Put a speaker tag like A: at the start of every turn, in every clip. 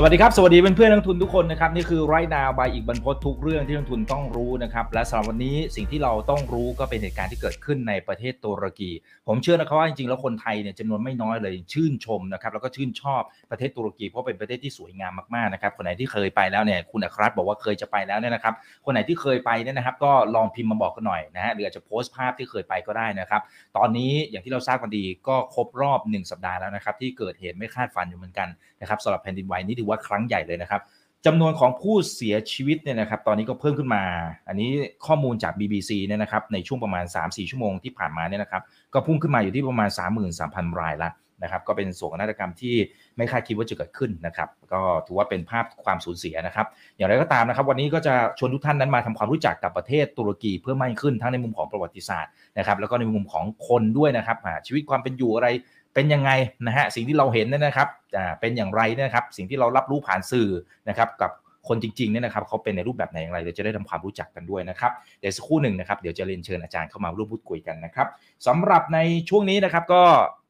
A: สวัสดีครับ สวัสดีเพื่อนเพื่อนนักทุนทุกคนนะครับนี่คือไรนาบายอีกบรรพททุกเรื่องที่นักทุนต้องรู้นะครับและสำหรับวันนี้สิ่งที่เราต้องรู้ก็เป็นเหตุการณ์ที่เกิดขึ้นในประเทศตุรกี ผมเชื่อนะครับว่าจริงๆแล้วคนไทยเนี่ยจำนวนไม่น้อยเลยชื่นชมนะครับแล้วก็ชื่นชอบประเทศตุรกีเพราะเป็นประเทศที่สวยงามมากๆนะครับคนไหนที่เคยไปแล้วเนี่ยคุณอัครรัตบอกว่าเคยจะไปแล้วเนี่ยนะครับคนไหนที่เคยไปเนี่ยนะครับก็ลองพิมพ์มาบอกกันหน่อยนะฮะหรืออาจจะโพสต์ภาพที่เคยไปก็ได้นะครับตอนนี้อย่างที่เราทราบกันดีก็ครบรอบ 1 สัปดาห์แล้วนะครับที่เกิดเหตุไม่คาดฝันอยู่เหมือนกันนะครับสำหรับแผ่นดินไหวนี่ถือว่าครั้งใหญ่เลยนะครับจำนวนของผู้เสียชีวิตเนี่ยนะครับตอนนี้ก็เพิ่มขึ้นมา อันนี้ข้อมูลจาก BBC เนี่ยนะครับในช่วงประมาณ 3-4 ชั่วโมงที่ผ่านมาเนี่ยนะครับก็พุ่งขึ้นมาอยู่ที่ประมาณ 33,000 รายละนะครับก็เป็นโศกนาฏกรรมที่ไม่คาดคิดว่าจะเกิดขึ้นนะครับก็ถือว่าเป็นภาพความสูญเสียนะครับ อย่างไรก็ตามนะครับ วันนี้ก็จะชวนทุกท่านนั้นมาทำความรู้จักกับประเทศตุรกีเพื่อไม่ขึ้นทั้งในมุมของประวัติศาสตร์นะครับแล้วก็ในมุมของคนด้วยนะครับชีวิตความเป็นอยู่อะไร เป็นยังไงนะฮะสิ่งที่เราเห็นเนี่ยนะครับเป็นอย่างไรนะครับ สิ่งที่เรารับรู้ผ่านสื่อนะครับกับคนจริงๆเนี่ยนะครับเขาเป็นในรูปแบบไหนอย่างไรเราจะได้ทำความรู้จักกันด้วยนะครับเดี๋ยวสักครู่หนึ่งนะครับเดี๋ยวจะเรียนเชิญอาจารย์เข้ามาร่วมพูดคุยกันนะครับสำหรับในช่วงนี้นะครับก็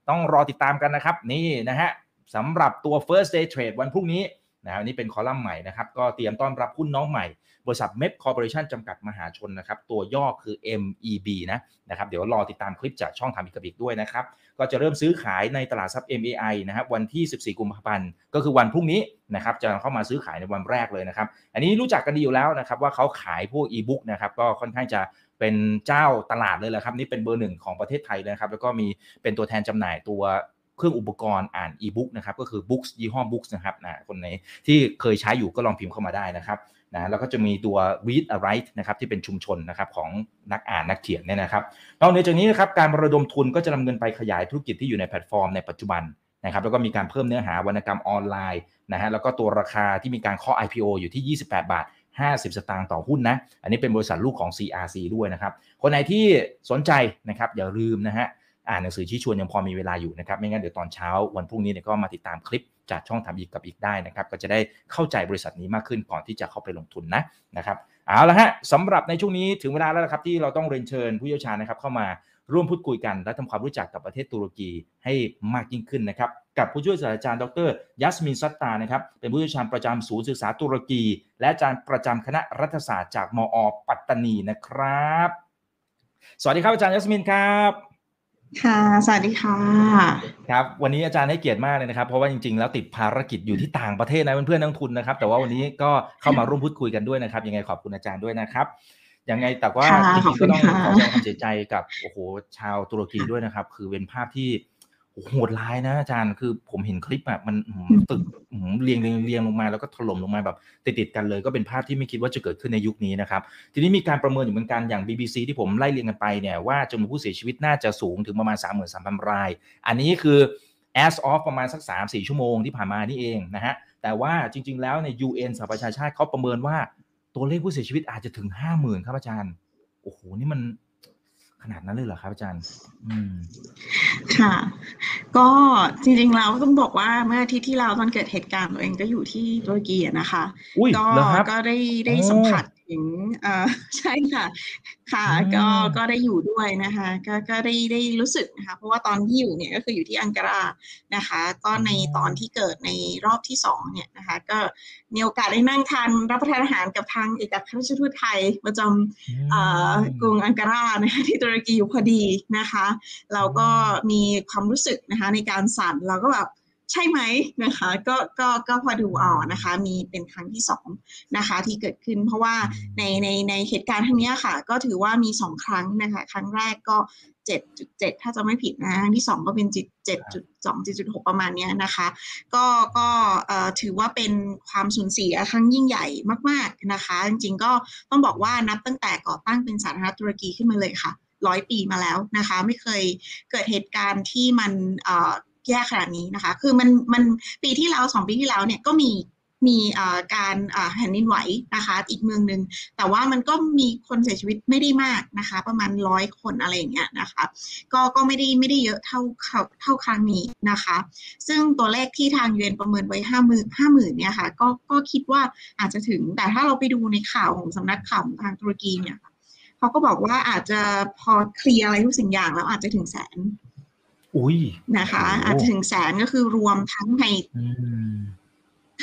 A: ต้องรอติดตามกันนะครับนี่นะฮะสำหรับตัว first day trade วันพรุ่งนี้ นะนี่เป็นคอลัมน์ใหม่นะครับก็เตรียมต้อนรับหุ้นน้องใหม่ บริษัท MEP Corporation จำกัดมหาชนนะครับตัวย่อคือ MEB นะนะครับเดี๋ยวรอติดตามคลิปจากช่องทำอีกบิกด้วยนะครับก็จะเริ่มซื้อขายในตลาดซับ MAI นะครับวันที่ 14 กุมภาพันธ์ก็คือวันพรุ่งนี้นะครับจะเข้ามาซื้อขายในวันแรกเลยนะครับอันนี้รู้จักกันดีอยู่แล้วนะครับว่าเขาขายพวกอีบุ๊กนะครับก็ค่อนข้างจะเป็นเจ้าตลาดเลยแหละครับนี่เป็นเบอร์หนึ่งของประเทศไทยเลยครับแล้วก็มีเป็นตัวแทนจำหน่ายตัว เครื่องอุปกรณ์อ่านอีบุ๊กนะครับก็คือบุ๊กยี่ห้อ BOOX นะครับนะคนไหนที่เคยใช้อยู่ก็ลองพิมพ์เข้ามาได้นะครับนะแล้วก็จะมีตัว ReadAWrite นะครับที่เป็นชุมชนนะครับของนักอ่านนักเขียนเนี่ยนะครับนอกจากนี้นะครับการระดมทุนก็จะนำเงินไปขยายธุรกิจที่อยู่ในแพลตฟอร์มในปัจจุบันนะครับแล้วก็มีการเพิ่มเนื้อหาวรรณกรรมออนไลน์นะฮะแล้วก็ตัวราคาที่มีการขอ IPO อยู่ที่ 28 บาท 50 สตางค์ต่อหุ้นนะ อันนี้เป็นบริษัทลูกของ CRC ด้วยนะครับ คนไหนที่สนใจนะครับอย่าลืมนะฮะ อ่านหนังสือชี้ชวนยังพอมีเวลาอยู่นะครับไม่งั้นเดี๋ยวตอนเช้าวันพรุ่งนี้เนี่ยก็มาติดตามคลิปจากช่องทำอีกกับอีกได้นะครับก็จะได้เข้าใจบริษัทนี้มากขึ้นก่อนที่จะเข้าไปลงทุนนะนะครับเอาละฮะสำหรับในช่วงนี้ถึงเวลาแล้วครับที่เราต้องเรียนเชิญผู้เชี่ยวชาญนะครับเข้ามาร่วมพูดคุยกัน และทำความรู้จักกับประเทศตุรกีให้มากยิ่งขึ้นนะครับกับผู้ช่วยศาสตราจารย์ดรยัสมินซัตตานะครับเป็นผู้เชี่ยวชาญประจำศูนย์ศึกษาตุรกี และอาจารย์ประจำคณะรัฐศาสตร์จากมอ ปัตตานีนะครับ สวัสดีครับอาจารย์ยัสมินครับ
B: ค่ะ สวัสดีค่ะ
A: ครับ วันนี้อาจารย์ให้เกียรติมากเลยนะครับ เพราะว่าจริงๆ แล้วติดภารกิจอยู่ที่ต่างประเทศนะเพื่อนๆนักทุนนะครับ แต่ว่าวันนี้ก็เข้ามาร่วมพูดคุยกันด้วยนะครับ ยังไงขอบคุณอาจารย์ด้วยนะครับ ยังไงแต่ว่าจริงๆก็ต้องขอแสดงความเสียใจกับโอ้โหชาวตุรกีด้วยนะครับ คือเป็นภาพที่ โหดร้ายนะอาจารย์คือผมเห็นคลิปแบบมันตึกเรียงเรียงเรียงลงมาแล้วก็ถล่มลงมาแบบติดติดกันเลยก็เป็นภาพที่ไม่คิดว่าจะเกิดขึ้นในยุคนี้นะครับ ทีนี้มีการประเมินอยู่เหมือนกันอย่าง BBC ที่ผมไล่เรียงกันไปเนี่ยว่าจำนวนผู้เสียชีวิตน่าจะสูงถึงประมาณ 33,000 ราย อันนี้คือ as of ประมาณสัก 3-4 ชั่วโมงที่ผ่านมานี่เองนะฮะแต่ว่าจริง ๆ แล้วใน UN สหประชาชาติเขาประเมินว่าตัวเลขผู้เสียชีวิตอาจจะถึง 50,000 ครับอาจารย์โอ้โหนี่มัน ขนาดนั้นเลยเหรอครับอาจารย์ อืม
B: ค่ะ ก็จริงๆแล้วต้องบอกว่าเมื่ออาทิตย์ที่เราตอนเกิดเหตุการณ์ตัวเองก็อยู่ที่ตุรกีนะคะ ก็ก็ได้ได้สัมผัส ถึงอ่าใช่ค่ะ ค่ะ ก็ก็ได้อยู่ด้วยนะคะ ก็ก็ได้ได้รู้สึกนะคะ เพราะว่าตอนที่อยู่เนี่ยก็คืออยู่ที่อังการานะคะ ก็ในตอนที่เกิดในรอบที่สองเนี่ยนะคะ ก็มีโอกาสได้นั่งทานรับประทานอาหารกับทางเอกอัครราชทูตไทยประจำกรุงอังการานะคะที่ตุรกีอยู่พอดีนะคะ เราก็มีความรู้สึกนะคะในการสั่นเราก็แบบ ใช่ไหมนะคะก็ก็ก็พอดูออกนะคะ มีเป็นครั้งที่สองนะคะที่เกิดขึ้น เพราะว่าในในในเหตุการณ์ครั้งนี้ค่ะ ก็ถือว่ามีสองครั้งนะคะ ครั้งแรกก็เจ็ดจุดเจ็ดถ้าจะไม่ผิดนะครั้งที่สองก็เป็นเจ็ดจุดสองจุดหกประมาณนี้นะคะ ก็ก็ถือว่าเป็นความสูญเสียครั้งยิ่งใหญ่มาก ๆนะคะ จริงๆก็ต้องบอกว่านับตั้งแต่ก่อตั้งเป็นสาธารณตุรกีขึ้นมาเลยค่ะร้อยปีมาแล้วนะคะ ไม่เคยเกิดเหตุการณ์ที่มัน แย่ขนาดนี้นะคะ คือมันมันปีที่แล้วสองปีที่แล้วเนี่ยก็มีมีการแผ่นดินไหวนะคะ อีกเมืองหนึ่งแต่ว่ามันก็มีคนเสียชีวิตไม่ได้มากนะคะ ประมาณร้อยคนอะไรอย่างเงี้ยนะคะ ก็ก็ไม่ได้ไม่ได้เยอะเท่าเท่าครั้งนี้นะคะ ซึ่งตัวเลขที่ทางยูเอ็นประเมินไว้ห้าหมื่นห้าหมื่นเนี่ยค่ะก็ก็คิดว่าอาจจะถึงแต่ถ้าเราไปดูในข่าวของสำนักข่าวทางตุรกีเนี่ยเขาก็บอกว่าอาจจะพอเคลียร์อะไรทุกสิ่งอย่างแล้วอาจจะถึงแสน นะคะ อาจจะถึงแสนก็คือรวมทั้งใน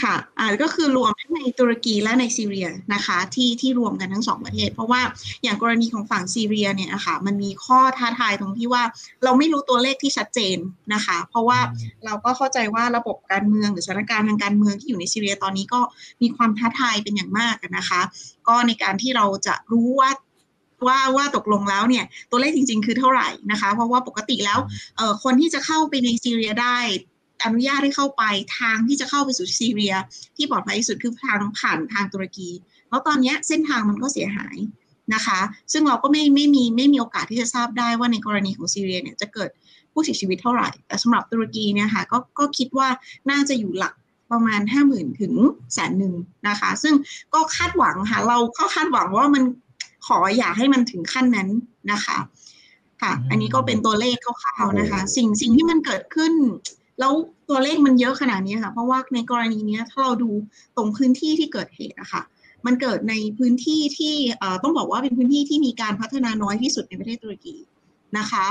B: ค่ะอ่าก็คือรวมทั้งในตุรกีและในซีเรียนะคะ ที่ที่รวมกันทั้งสองประเทศ เพราะว่าอย่างกรณีของฝั่งซีเรียเนี่ยนะคะมันมีข้อท้าทายตรงที่ว่าเราไม่รู้ตัวเลขที่ชัดเจนนะคะ เพราะว่าเราก็เข้าใจว่าระบบการเมืองหรือสถานการณ์ทางการเมืองที่อยู่ในซีเรียตอนนี้ก็มีความท้าทายเป็นอย่างมากนะคะ ก็ในการที่เราจะรู้ว่า ว่าว่าตกลงแล้วเนี่ยตัวเลขจริง ๆ คือเท่าไหร่นะคะ เพราะว่าปกติแล้วเอ่อคนที่จะเข้าไปในซีเรียได้อนุญาตให้เข้าไปทางที่จะเข้าไปสู่ซีเรีย ที่ปลอดภัยที่สุดคือทางผ่านทางตุรกี แล้วตอนนี้เส้นทางมันก็เสียหายนะคะ ซึ่งเราก็ไม่ไม่มีไม่มีโอกาสที่จะทราบได้ว่าในกรณีของซีเรียเนี่ยจะเกิดผู้เสียชีวิตเท่าไหร่ แต่สำหรับตุรกีเนี่ยค่ะก็ก็คิดว่าน่าจะอยู่หลักประมาณห้าหมื่นถึงแสนหนึ่งนะคะ ซึ่งก็คาดหวังค่ะ เราก็คาดหวังว่ามัน ขออย่าให้มันถึงขั้นนั้นนะคะค่ะ อันนี้ก็เป็นตัวเลขคร่าวๆนะคะ สิ่งสิ่งที่มันเกิดขึ้น แล้วตัวเลขมันเยอะขนาดนี้ค่ะ เพราะว่าในกรณีนี้ถ้าเราดูตรงพื้นที่ที่เกิดเหตุนะคะมันเกิดในพื้นที่ที่ต้องบอกว่าเป็นพื้นที่ที่มีการพัฒนาน้อยที่สุดในประเทศตุรกีนะคะ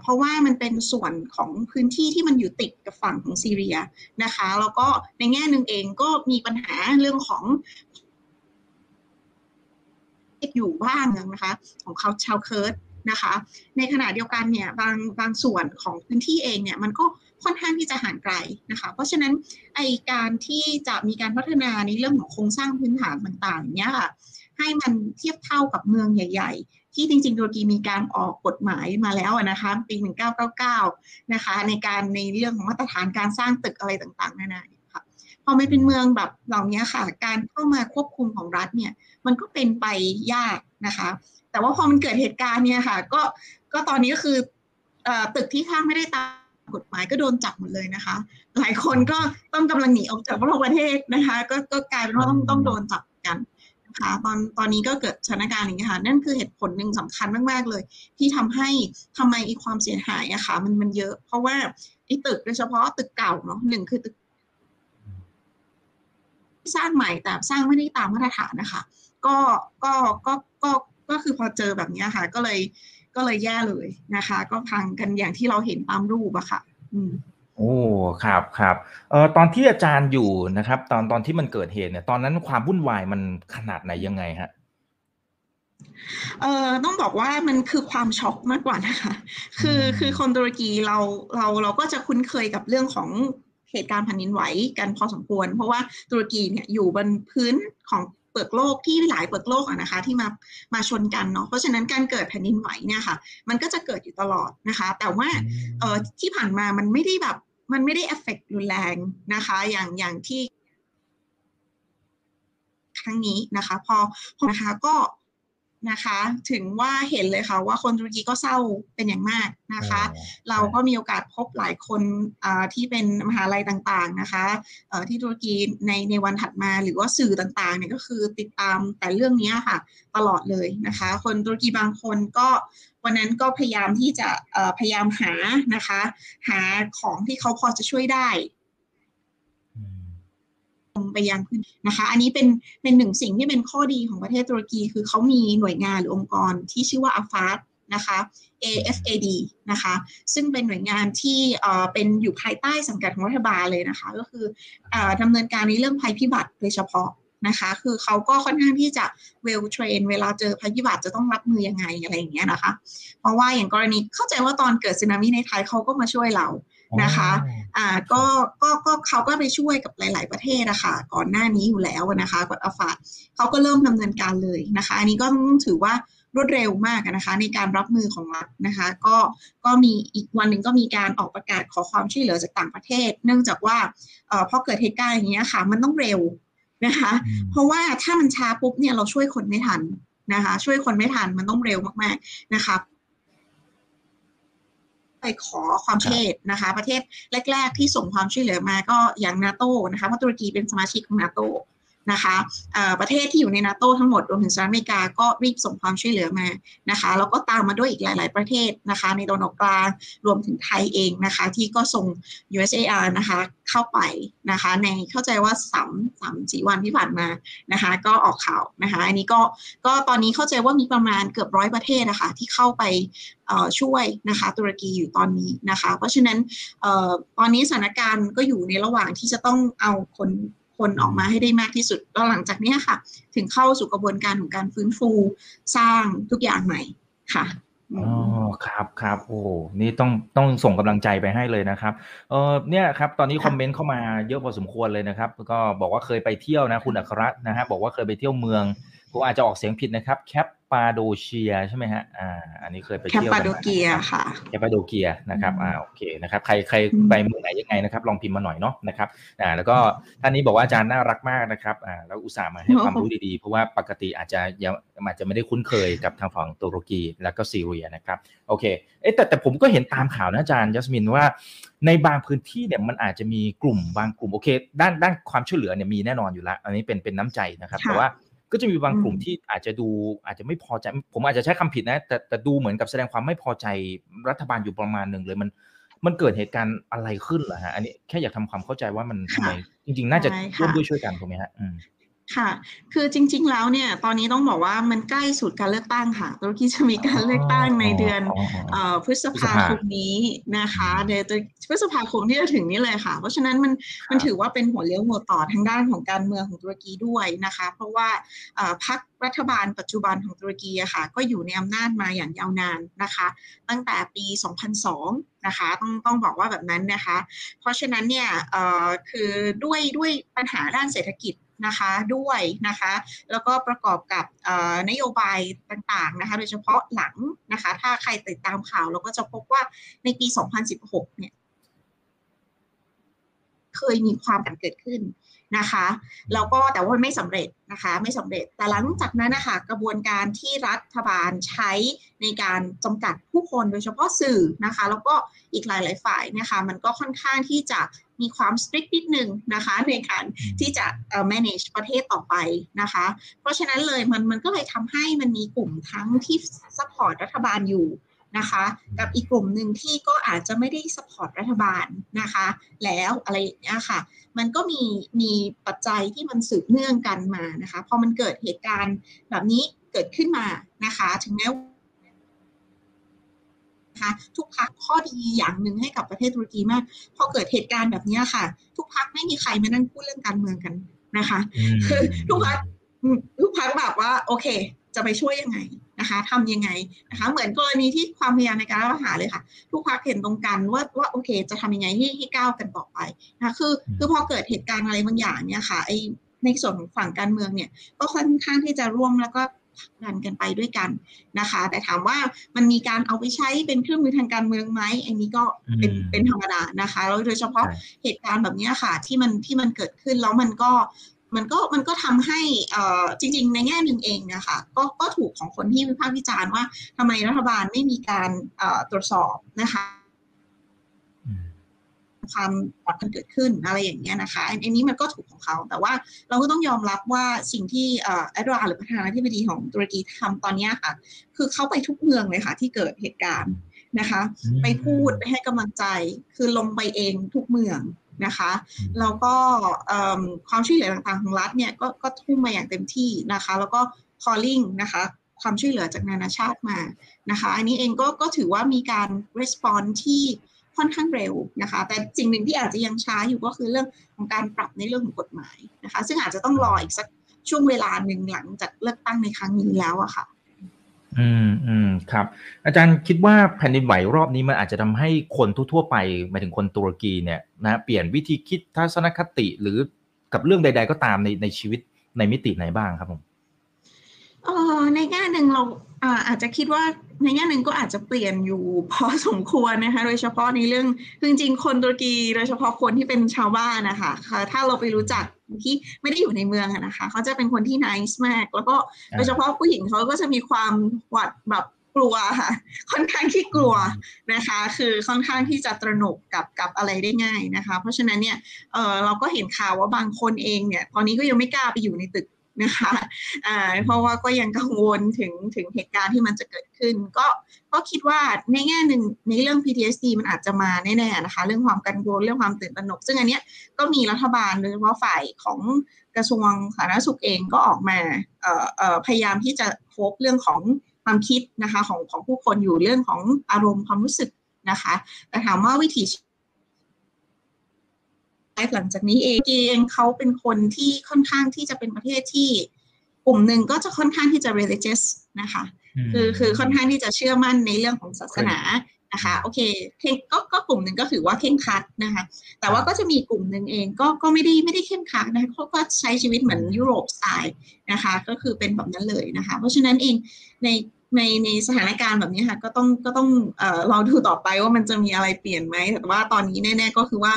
B: เพราะว่ามันเป็นส่วนของพื้นที่ที่มันอยู่ติดกับฝั่งของซีเรียนะคะ แล้วก็ในแง่หนึ่งเองก็มีปัญหาเรื่องของ อยู่บ้างนะคะของเขาชาวเคิร์ดนะคะ ในขณะเดียวกันเนี่ยบางบางส่วนของพื้นที่เองเนี่ยมันก็ค่อนข้างที่จะห่างไกลนะคะ เพราะฉะนั้นไอการที่จะมีการพัฒนาในเรื่องของโครงสร้างพื้นฐานต่างๆเนี่ยค่ะให้มันเทียบเท่ากับเมืองใหญ่ ๆ ที่จริงๆตุรกีมีการออกกฎหมายมาแล้วนะคะปี 1999 นะคะในการในเรื่องของมาตรฐานการสร้างตึกอะไรต่างๆนานา อไม่เป็นเมืองแบบเหล่านี้ค่ะ การเข้ามาควบคุมของรัฐเนี่ย มันก็เป็นไปยากนะคะ แต่ว่าพอมันเกิดเหตุการณ์เนี่ยค่ะ ก็ก็ตอนนี้ก็คือตึกที่ข้างไม่ได้ตามกฎหมายก็โดนจับหมดเลยนะคะ หลายคนก็ต้องกำลังหนีออกจากประเทศนะคะ ก็ก็กลายเป็นว่าต้องต้องโดนจับกันนะคะตอนตอนนี้ก็เกิดสถานการณ์อย่างนี้ค่ะ นั่นคือเหตุผลหนึ่งสำคัญมากๆเลย ที่ทำให้ทำไมอีความเสียหายอะค่ะมันมันเยอะ เพราะว่าไอ้ตึกโดยเฉพาะตึกเก่าเนาะหนึ่งคือตึก สร้างใหม่แต่สร้างไม่ได้ตามมาตรฐานนะคะ ก็ก็ก็ก็ก็คือพอเจอแบบนี้ค่ะ ก็เลยก็เลยแย่เลยนะคะ ก็พังกันอย่างที่เราเห็นตามรูปอะค่ะ อืม
A: โอ้ครับครับเอ่อตอนที่อาจารย์อยู่นะครับ ตอนตอนที่มันเกิดเหตุเนี่ย ตอนนั้นความวุ่นวายมันขนาดไหนยังไงฮะ
B: เอ่อต้องบอกว่ามันคือความช็อกมากกว่านะคะ คือคือคนตุรกีเราเราเราก็จะคุ้นเคยกับเรื่องของ เหตุการณ์แผ่นดินไหวกันพอสมควร เพราะว่าตุรกีเนี่ยอยู่บนพื้นของเปลือกโลกที่หลายเปลือกโลกอะนะคะที่มามาชนกันเนาะเพราะฉะนั้นการเกิดแผ่นดินไหวเนี่ยค่ะ มันก็จะเกิดอยู่ตลอดนะคะ แต่ว่าเอ่อที่ผ่านมามันไม่ได้แบบมันไม่ได้เอฟเฟกรุนแรงนะคะ อย่างอย่างที่ครั้งนี้นะคะ พอพอนะคะก็ นะคะ ถึงว่าเห็นเลยค่ะว่าคนตุรกีก็เศร้าเป็นอย่างมากนะคะ เราก็มีโอกาสพบหลายคนที่เป็นมหาลัยต่างๆนะคะที่ตุรกีในในวันถัดมาหรือว่าสื่อต่างๆเนี่ยก็คือติดตามแต่เรื่องนี้ค่ะ ตลอดเลยนะคะ คนตุรกีบางคนก็วันนั้นก็พยายามที่จะพยายามหานะคะ หาของที่เขาพอจะช่วยได้ ไปยังพื้นนะคะ อันนี้เป็นเป็นหนึ่งสิ่งที่เป็นข้อดีของประเทศตุรกี คือเขามีหน่วยงานหรือองค์กรที่ชื่อว่าอาฟาสนะคะ AFAD นะคะ ซึ่งเป็นหน่วยงานที่เป็นอยู่ภายใต้สังกัดของรัฐบาลเลยนะคะ ก็คืออดำเนินการในเรื่องภัยพิบัติโดยเฉพาะนะคะ คือเขาก็ค่อนข้างที่จะ well train เวลาเจอภัยพิบัติจะต้องรับมือยังไงอะไรอย่างเงี้ยนะคะ เพราะว่าอย่างกรณีเข้าใจว่าตอนเกิดสึนามิในไทยเขาก็มาช่วยเรานะคะ อ่าก็ก็ก็เขาก็ไปช่วยกับหลาย ๆ ประเทศนะคะก่อนหน้านี้อยู่แล้วนะคะกดอัลฟาเขาก็เริ่มดำเนินการเลยนะคะ อันนี้ก็ต้องถือว่ารวดเร็วมากนะคะ ในการรับมือของรัฐนะคะ ก็ก็มีอีกวันหนึ่งก็มีการออกประกาศขอความช่วยเหลือจากต่างประเทศ เนื่องจากว่าเอ่อพอเกิดเหตุการณ์อย่างนี้ค่ะ มันต้องเร็วนะคะ เพราะว่าถ้ามันช้าปุ๊บเนี่ยเราช่วยคนไม่ทันนะคะ ช่วยคนไม่ทันมันต้องเร็วมากๆนะคะ ไปขอความช่วยนะคะ ประเทศแรก ๆ ที่ส่งความช่วยเหลือมาก็อย่างนาโตนะคะเพราะตุรกีเป็นสมาชิกของนาโต นะคะประเทศที่อยู่ในนาโตทั้งหมดรวมถึงสหรัฐอเมริกาก็รีบส่งความช่วยเหลือมานะคะแล้วก็ตามมาด้วยอีกหลาย ๆ ประเทศนะคะในตะวันออกกลางรวมถึงไทยเองนะคะที่ก็ส่ง USAR นะคะเข้าไปนะคะในเข้าใจว่าสามสามสี่วันที่ผ่านมานะคะก็ออกข่าวนะคะอันนี้ก็ก็ตอนนี้เข้าใจว่ามีประมาณเกือบร้อยประเทศนะคะที่เข้าไปช่วยนะคะตุรกีอยู่ตอนนี้นะคะ เพราะฉะนั้นตอนนี้สถานการณ์ก็อยู่ในระหว่างที่จะต้องเอาคน คนออกมาให้ได้มากที่สุดแล้วหลังจากนี้ค่ะ ถึงเข้าสู่กระบวนการของการฟื้นฟูสร้างทุกอย่างใหม่ค่ะ
A: อ๋อครับครับโอ้นี่ต้องต้องส่งกำลังใจไปให้เลยนะครับเออเนี่ยครับตอนนี้คอมเมนต์เข้ามาเยอะพอสมควรเลยนะครับ ก็บอกว่าเคยไปเที่ยวนะคุณอัครนะฮะบอกว่าเคยไปเที่ยวเมืองผมอาจจะออกเสียงผิดนะครับแคป ปาโดเชียใช่ไหมฮะ อ่า อันนี้เคยไปเที่ยวแค
B: ปปาโดเกียค่ะ
A: แคปปาโดเกียนะครับ อ่า โอเค นะครับ ใคร ใครไปเมืองไหนยังไงนะครับ ลองพิมพ์มาหน่อยเนาะ นะครับ อ่า แล้วก็ท่านนี้บอกว่าอาจารย์น่ารักมากนะครับ อ่า แล้วอุตส่าห์มาให้ความรู้ดีๆ เพราะว่าปกติอาจจะยังอาจจะไม่ได้คุ้นเคยกับทางฝั่งตุรกีแล้วก็ซีเรียนะครับ โอเค เอ๊ะแต่แต่ผมก็เห็นตามข่าวนะอาจารย์ยัสมินว่า ในบางพื้นที่เนี่ยมันอาจจะมีกลุ่มบางกลุ่ม โอเค ด้านด้านความช่วยเหลือเนี่ยมีแน่นอนอยู่แล้วอันนี้เป็นเป็นน้ำใจนะครับ แต่ว่า ก็จะมีบางกลุ่มที่อาจจะดูอาจจะไม่พอใจ ผมอาจจะใช้คำผิดนะ แต่แต่ดูเหมือนกับแสดงความไม่พอใจรัฐบาลอยู่ประมาณหนึ่งเลยมัน มันเกิดเหตุการณ์อะไรขึ้นเหรอฮะอันนี้แค่อยากทำความเข้าใจว่ามันทำไมจริง ๆ น่าจะร่วมด้วยช่วยกันถูกไหมฮะ
B: ค่ะ คือจริง ๆ แล้วเนี่ย ตอนนี้ต้องบอกว่ามันใกล้สุดการเลือกตั้งค่ะตุรกีจะมีการเลือกตั้งในเดือนพฤษภาคมนี้นะคะเดือนพฤษภาคมที่จะถึงนี้เลยค่ะ เพราะฉะนั้นมันมันถือว่าเป็นหัวเลี้ยวหัวต่อทางด้านของการเมืองของตุรกีด้วยนะคะ เพราะว่าพรรครัฐบาลปัจจุบันของตุรกีอะค่ะ ก็อยู่ในอำนาจมาอย่างยาวนานนะคะ ตั้งแต่ปี 2002 นะคะ ต้องต้องบอกว่าแบบนั้นนะคะ เพราะฉะนั้นเนี่ยคือด้วยด้วยปัญหาด้านเศรษฐกิจ นะคะด้วยนะคะแล้วก็ประกอบกับนโยบายต่างๆนะคะโดยเฉพาะหลังนะคะถ้าใครติดตามข่าวเราก็จะพบว่าในปี 2016 เนี่ยเคยมีความกันเกิดขึ้นนะคะแล้วก็แต่ว่าไม่สำเร็จนะคะไม่สำเร็จแต่หลังจากนั้นนะคะกระบวนการที่รัฐบาลใช้ในการจำกัดผู้คนโดยเฉพาะสื่อนะคะ แล้วก็อีกหลาย ๆ ฝ่ายนะคะมันก็ค่อนข้างที่จะ มีความ strict นิดนึงนะคะในการที่จะ manage ประเทศต่อไปนะคะ เพราะฉะนั้นเลยมันมันก็เลยทำให้มันมีกลุ่มทั้งที่ support รัฐบาลอยู่นะคะ กับอีกกลุ่มหนึ่งที่ก็อาจจะไม่ได้สปอร์ตรัฐบาลนะคะ แล้วอะไรอย่างเงี้ยค่ะ มันก็มีมีปัจจัยที่มันสืบเนื่องกันมานะคะ พอมันเกิดเหตุการณ์แบบนี้เกิดขึ้นมานะคะ ถึงแม้ คะทุกพักข้อดีอย่างหนึ่งให้กับประเทศตุรกีมาก พอเกิดเหตุการณ์แบบนี้ค่ะ ทุกพักไม่มีใครมานั่งพูดเรื่องการเมืองกันนะคะคือทุกพักทุกพักแบบว่าโอเค จะไปช่วยยังไงนะคะทำยังไงนะคะ เหมือนกรณีที่ความพยายามในการรัฐประหารเลยค่ะ ทุกพักเห็นตรงกันว่าว่าโอเค จะทำยังไงให้ให้ก้าวกันต่อไปนะคะคือคือพอเกิดเหตุการณ์อะไรบางอย่างเนี่ยค่ะไอในส่วนของฝั่งการเมืองเนี่ย ก็ค่อนข้างที่จะร่วมแล้วก็ ดันกันไปด้วยกันนะคะ แต่ถามว่ามันมีการเอาไปใช้เป็นเครื่องมือทางการเมืองไหมอันนี้ก็เป็นเป็นธรรมดานะคะแล้วโดยเฉพาะเหตุการณ์แบบนี้ค่ะที่มันที่มันเกิดขึ้นแล้วมันก็มันก็มันก็ทำให้จริง ๆ ในแง่หนึ่งเองนะคะก็ก็ถูกของคนที่วิพากษ์วิจารณ์ว่าทำไมรัฐบาลไม่มีการตรวจสอบนะคะ ความปลอดภัยเกิดขึ้นอะไรอย่างเงี้ยนะคะอันนี้มันก็ถูกของเขา แต่ว่าเราก็ต้องยอมรับว่าสิ่งที่เออดราหรือประธานาธิบดีของตุรกีทำตอนนี้ค่ะ คือเขาไปทุกเมืองเลยค่ะที่เกิดเหตุการณ์นะคะ ไปพูดไปให้กำลังใจคือลงไปเองทุกเมืองนะคะแล้วก็ความช่วยเหลือต่างๆของรัฐเนี่ยก็ก็ทุ่มมาอย่างเต็มที่นะคะ แล้วก็ calling นะคะความช่วยเหลือจากนานาชาติมานะคะ อันนี้เองก็ก็ถือว่ามีการ response ที่ ค่อนข้างเร็วนะคะ แต่สิ่งหนึ่งที่อาจจะยังช้าอยู่ก็คือเรื่องของการปรับในเรื่องของกฎหมายนะคะ ซึ่งอาจจะต้องรออีกสักช่วงเวลาหนึ่งหลังจากเลือกตั้งในครั้งนี้แล้วอะค่ะ
A: อืมอืมครับ อาจารย์คิดว่าแผ่นดินไหวรอบนี้มันอาจจะทำให้คนทั่วๆไปหมายถึงคนตุรกีเนี่ยนะเปลี่ยนวิธีคิดทัศนคติหรือกับเรื่องใด ๆ ก็ตามในในชีวิตในมิติไหนบ้างครับผม
B: เออในแง่หนึ่งเรา อาจจะคิดว่าในแง่หนึ่งก็อาจจะเปลี่ยนอยู่พอสมควรนะคะโดยเฉพาะในเรื่องจริงๆคนตุรกีโดยเฉพาะคนที่เป็นชาวบ้านนะคะถ้าเราไปรู้จักที่ไม่ได้อยู่ในเมืองนะคะเขาจะเป็นคนที่นิสมาก แล้วก็โดยเฉพาะผู้หญิงเขาก็จะมีความหวัดแบบกกลัวค่ะค่อนข้างที่กลัวนะคะ คือค่อนข้างที่จะตระหนกกับกับอะไรได้ง่ายนะคะ เพราะฉะนั้นเนี่ยเออเราก็เห็นข่าวว่าบางคนเองเนี่ยตอนนี้ก็ยังไม่กล้าไปอยู่ในตึก นะคะอ่าเพราะว่าก็ยังกังวลถึงถึงเหตุการณ์ที่มันจะเกิดขึ้น ก็ก็คิดว่าในแง่หนึ่งในเรื่อง PTSD มันอาจจะมาแน่ๆนะคะ เรื่องความกังวลเรื่องความตื่นตระหนก ซึ่งอันเนี้ยก็มีรัฐบาลโดยเฉพาะฝ่ายของกระทรวงสาธารณสุขเองก็ออกมาเอ่อเอ่อพยายามที่จะพบเรื่องของความคิดนะคะของของผู้คนอยู่เรื่องของอารมณ์ความรู้สึกนะคะ แต่ถามว่าวิ ธีหลังจากนี้เองเองเขาเป็นคนที่ค่อนข้างที่จะเป็นประเทศที่กลุ่มหนึ่งก็จะค่อนข้างที่จะ religious นะคะคือคือค่อนข้างที่จะเชื่อมั่นในเรื่องของศาสนานะคะโอเคก็ก็กลุ่มหนึ่งก็ถือว่าเข้มขัดนะคะแต่ว่าก็จะมีกลุ่มหนึ่งเองก็ก็ไม่ได้ไม่ได้เคร่งครัดนะคะเขาก็ใช้ชีวิตเหมือนยุโรปสไตล์นะคะก็คือเป็นแบบนั้นเลยนะคะ เพราะฉะนั้นเองใน ในในสถานการณ์แบบนี้ค่ะก็ต้องก็ต้องเอ่อรอดูต่อไปว่ามันจะมีอะไรเปลี่ยนไหมแต่ว่าตอนนี้แน่ ๆ ก็คือว่า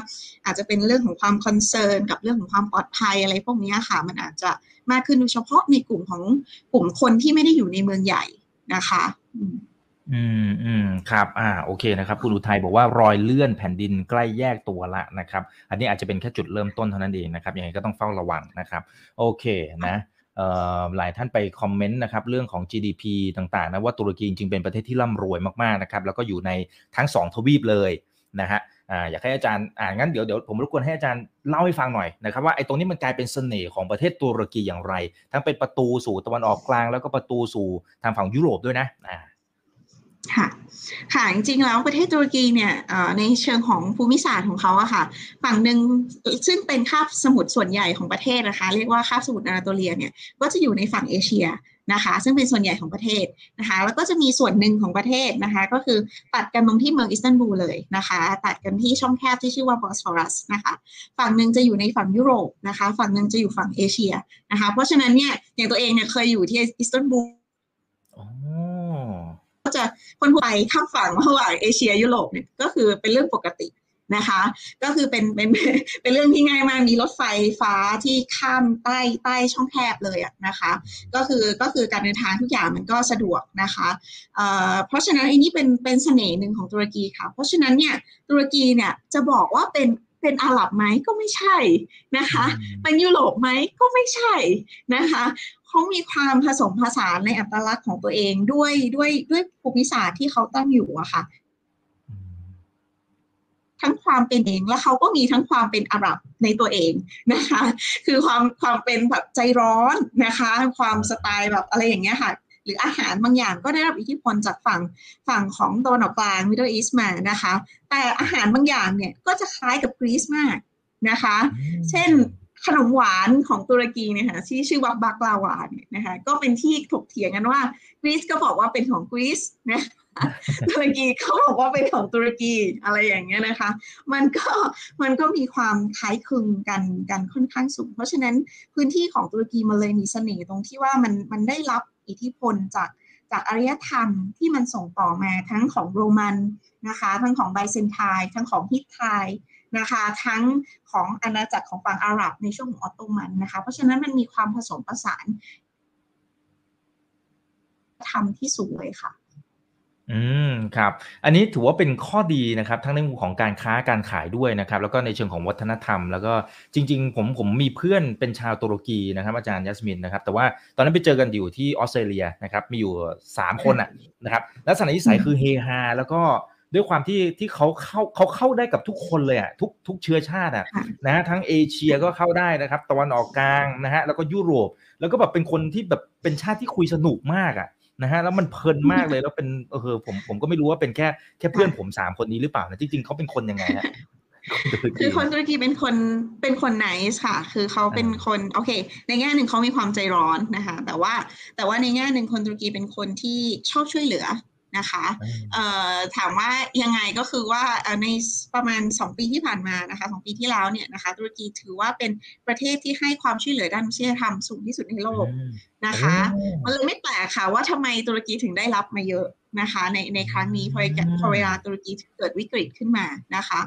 B: อาจจะเป็นเรื่องของความ concern กับเรื่องของความปลอดภัยอะไรพวกนี้ค่ะ มันอาจจะมากขึ้นโดยเฉพาะในกลุ่มของกลุ่มคนที่ไม่ได้อยู่ในเมืองใหญ่นะคะ
A: อืมอืมครับ อ่า โอเคนะครับ คุณอุทัยบอกว่ารอยเลื่อนแผ่นดินใกล้แยกตัวละนะครับ อันนี้อาจจะเป็นแค่จุดเริ่มต้นเท่านั้นเองนะครับ ยังไงก็ต้องเฝ้าระวังนะครับ โอเคนะ หลายท่านไปคอมเมนต์นะครับเรื่องของ GDP ต่างๆนะว่าตุรกีจริงๆเป็นประเทศที่ร่ำรวยมากๆนะครับแล้วก็อยู่ในทั้ง 2 ทวีปเลยนะฮะอยากให้อาจารย์อ่างั้นเดี๋ยวเดี๋ยวผมรบกวนให้อาจารย์เล่าให้ฟังหน่อยนะครับว่าไอ้ตรงนี้มันกลายเป็นเสน่ห์ของประเทศตุรกีอย่างไร ทั้งเป็นประตูสู่ตะวันออกกลาง แล้วก็ประตูสู่ทางฝั่งยุโรปด้วยนะอ่า
B: ค่ะค่ะจริงๆแล้วประเทศตุรกีเนี่ยในเชิงของภูมิศาสตร์ของเขาอะค่ะ ฝั่งหนึ่งซึ่งเป็นคาบสมุทรส่วนใหญ่ของประเทศนะคะ เรียกว่าคาบสมุทรนาโตเลียเนี่ยก็จะอยู่ในฝั่งเอเชียนะคะ ซึ่งเป็นส่วนใหญ่ของประเทศนะคะ แล้วก็จะมีส่วนหนึ่งของประเทศนะคะ ก็คือตัดกันตรงที่เมืองอิสตันบูลเลยนะคะ ตัดกันที่ช่องแคบที่ชื่อว่าบอสฟอรัสนะคะ ฝั่งหนึ่งจะอยู่ในฝั่งยุโรปนะคะ ฝั่งหนึ่งจะอยู่ฝั่งเอเชียนะคะ เพราะฉะนั้นเนี่ยอย่างตัวเองเนี่ยเคยอยู่ที่อิสตันบูล จะคนไปข้ามฝั่งระหว่างเอเชียยุโรปเนี่ยก็คือเป็นเรื่องปกตินะคะ ก็คือเป็นเป็นเป็นเรื่องที่ง่ายมากมีรถไฟฟ้าที่ข้ามใต้ใต้ช่องแคบเลยนะคะ ก็คือก็คือการเดินทางทุกอย่างมันก็สะดวกนะคะเเพราะฉะนั้นอันนี้เป็นเป็นเสน่ห์หนึ่งของตุรกีค่ะ เพราะฉะนั้นเนี่ยตุรกีเนี่ยจะบอกว่าเป็น เป็นอาหรับไหมก็ไม่ใช่นะคะ เป็นยุโรปไหมก็ไม่ใช่นะคะเขามีความผสมผสานในอัตลักษณ์ของตัวเองด้วยด้วยด้วยภูมิศาสตร์ที่เขาตั้งอยู่อะค่ะทั้งความเป็นเองแล้วเขาก็มีทั้งความเป็นอาหรับในตัวเองนะคะ คือความความเป็นแบบใจร้อนนะคะ ความสไตล์แบบอะไรอย่างเงี้ยค่ะ หรืออาหารบางอย่างก็ได้รับอิทธิพลจากฝั่งฝั่งของตะวันออกกลางมิดเดิลอีสต์มานะคะ แต่อาหารบางอย่างเนี่ยก็จะคล้ายกับกรีซมากนะคะ เช่นขนมหวานของตุรกีเนี่ยค่ะที่ชื่อว่าบักลาวาเนี่ยนะคะก็เป็นที่ถกเถียงกันว่ากรีซก็บอกว่าเป็นของกรีซนะตุรกีเขาบอกว่าเป็นของตุรกีอะไรอย่างเงี้ยนะคะ มันก็มันก็มีความคล้ายคลึงกันกันค่อนข้างสูง เพราะฉะนั้นพื้นที่ของตุรกีมันเลยมีเสน่ห์ตรงที่ว่ามันมันได้รับ อิทธิพลจากจากอารยธรรมที่มันส่งต่อมาทั้งของโรมันนะคะ ทั้งของไบเซนไทน์ทั้งของฮิตไทนะคะ ทั้งของอาณาจักรของฝั่งอาหรับในช่วงของออตโตมันนะคะ เพราะฉะนั้นมันมีความผสมผสานทำที่สูงเลยค่ะ
A: อืมครับ อันนี้ถือว่าเป็นข้อดีนะครับ ทั้งในมุมของการค้าการขายด้วยนะครับ แล้วก็ในเชิงของวัฒนธรรม แล้วก็จริง ๆ ผมผมมีเพื่อนเป็นชาวตุรกีนะครับ อาจารย์ยัสมินนะครับ แต่ว่าตอนนั้นไปเจอกันอยู่ที่ออสเตรเลียนะครับ มีอยู่สามคนอะนะครับแล้วสถานที่ใสคือเฮฮาแล้วก็ด้วยความที่ที่เขาเข้าเขาเข้าได้กับทุกคนเลยอะทุกทุกเชื้อชาติอะนะทั้งเอเชียก็เข้าได้นะครับ ตะวันออกกลางนะฮะแล้วก็ยุโรป แล้วก็แบบเป็นคนที่แบบเป็นชาติที่คุยสนุกมากอะ นะฮะแล้วมันเพลินมากเลยแล้วเป็นเออผมผมก็ไม่รู้ว่าเป็นแค่แค่เพื่อนผมสามคนนี้หรือเปล่านะจริงๆเขาเป็นคนยังไงฮะ
B: คือคนตุรกีเป็นคนเป็นคนไหนค่ะ คือเขาเป็นคนโอเค ในแง่หนึ่งเขามีความใจร้อนนะคะ แต่ว่าแต่ว่าในแง่หนึ่งคนตุรกีเป็นคนที่ชอบช่วยเหลือนะคะถามว่ายังไงก็คือว่าในประมาณ 2 ปีที่ผ่านมานะคะสปีที่แล้วเนี่ยนะคะตุรกีถือว่าเป็นประเทศที่ให้ความช่วยเหลือด้านมนุษยธรรมสูงที่สุดในโลก นะคะ มันเลยไม่แปลกค่ะว่าทำไมตุรกีถึงได้รับมาเยอะนะคะ ในในครั้งนี้พอพอเวลาตุรกีเกิดวิกฤตขึ้นมานะคะ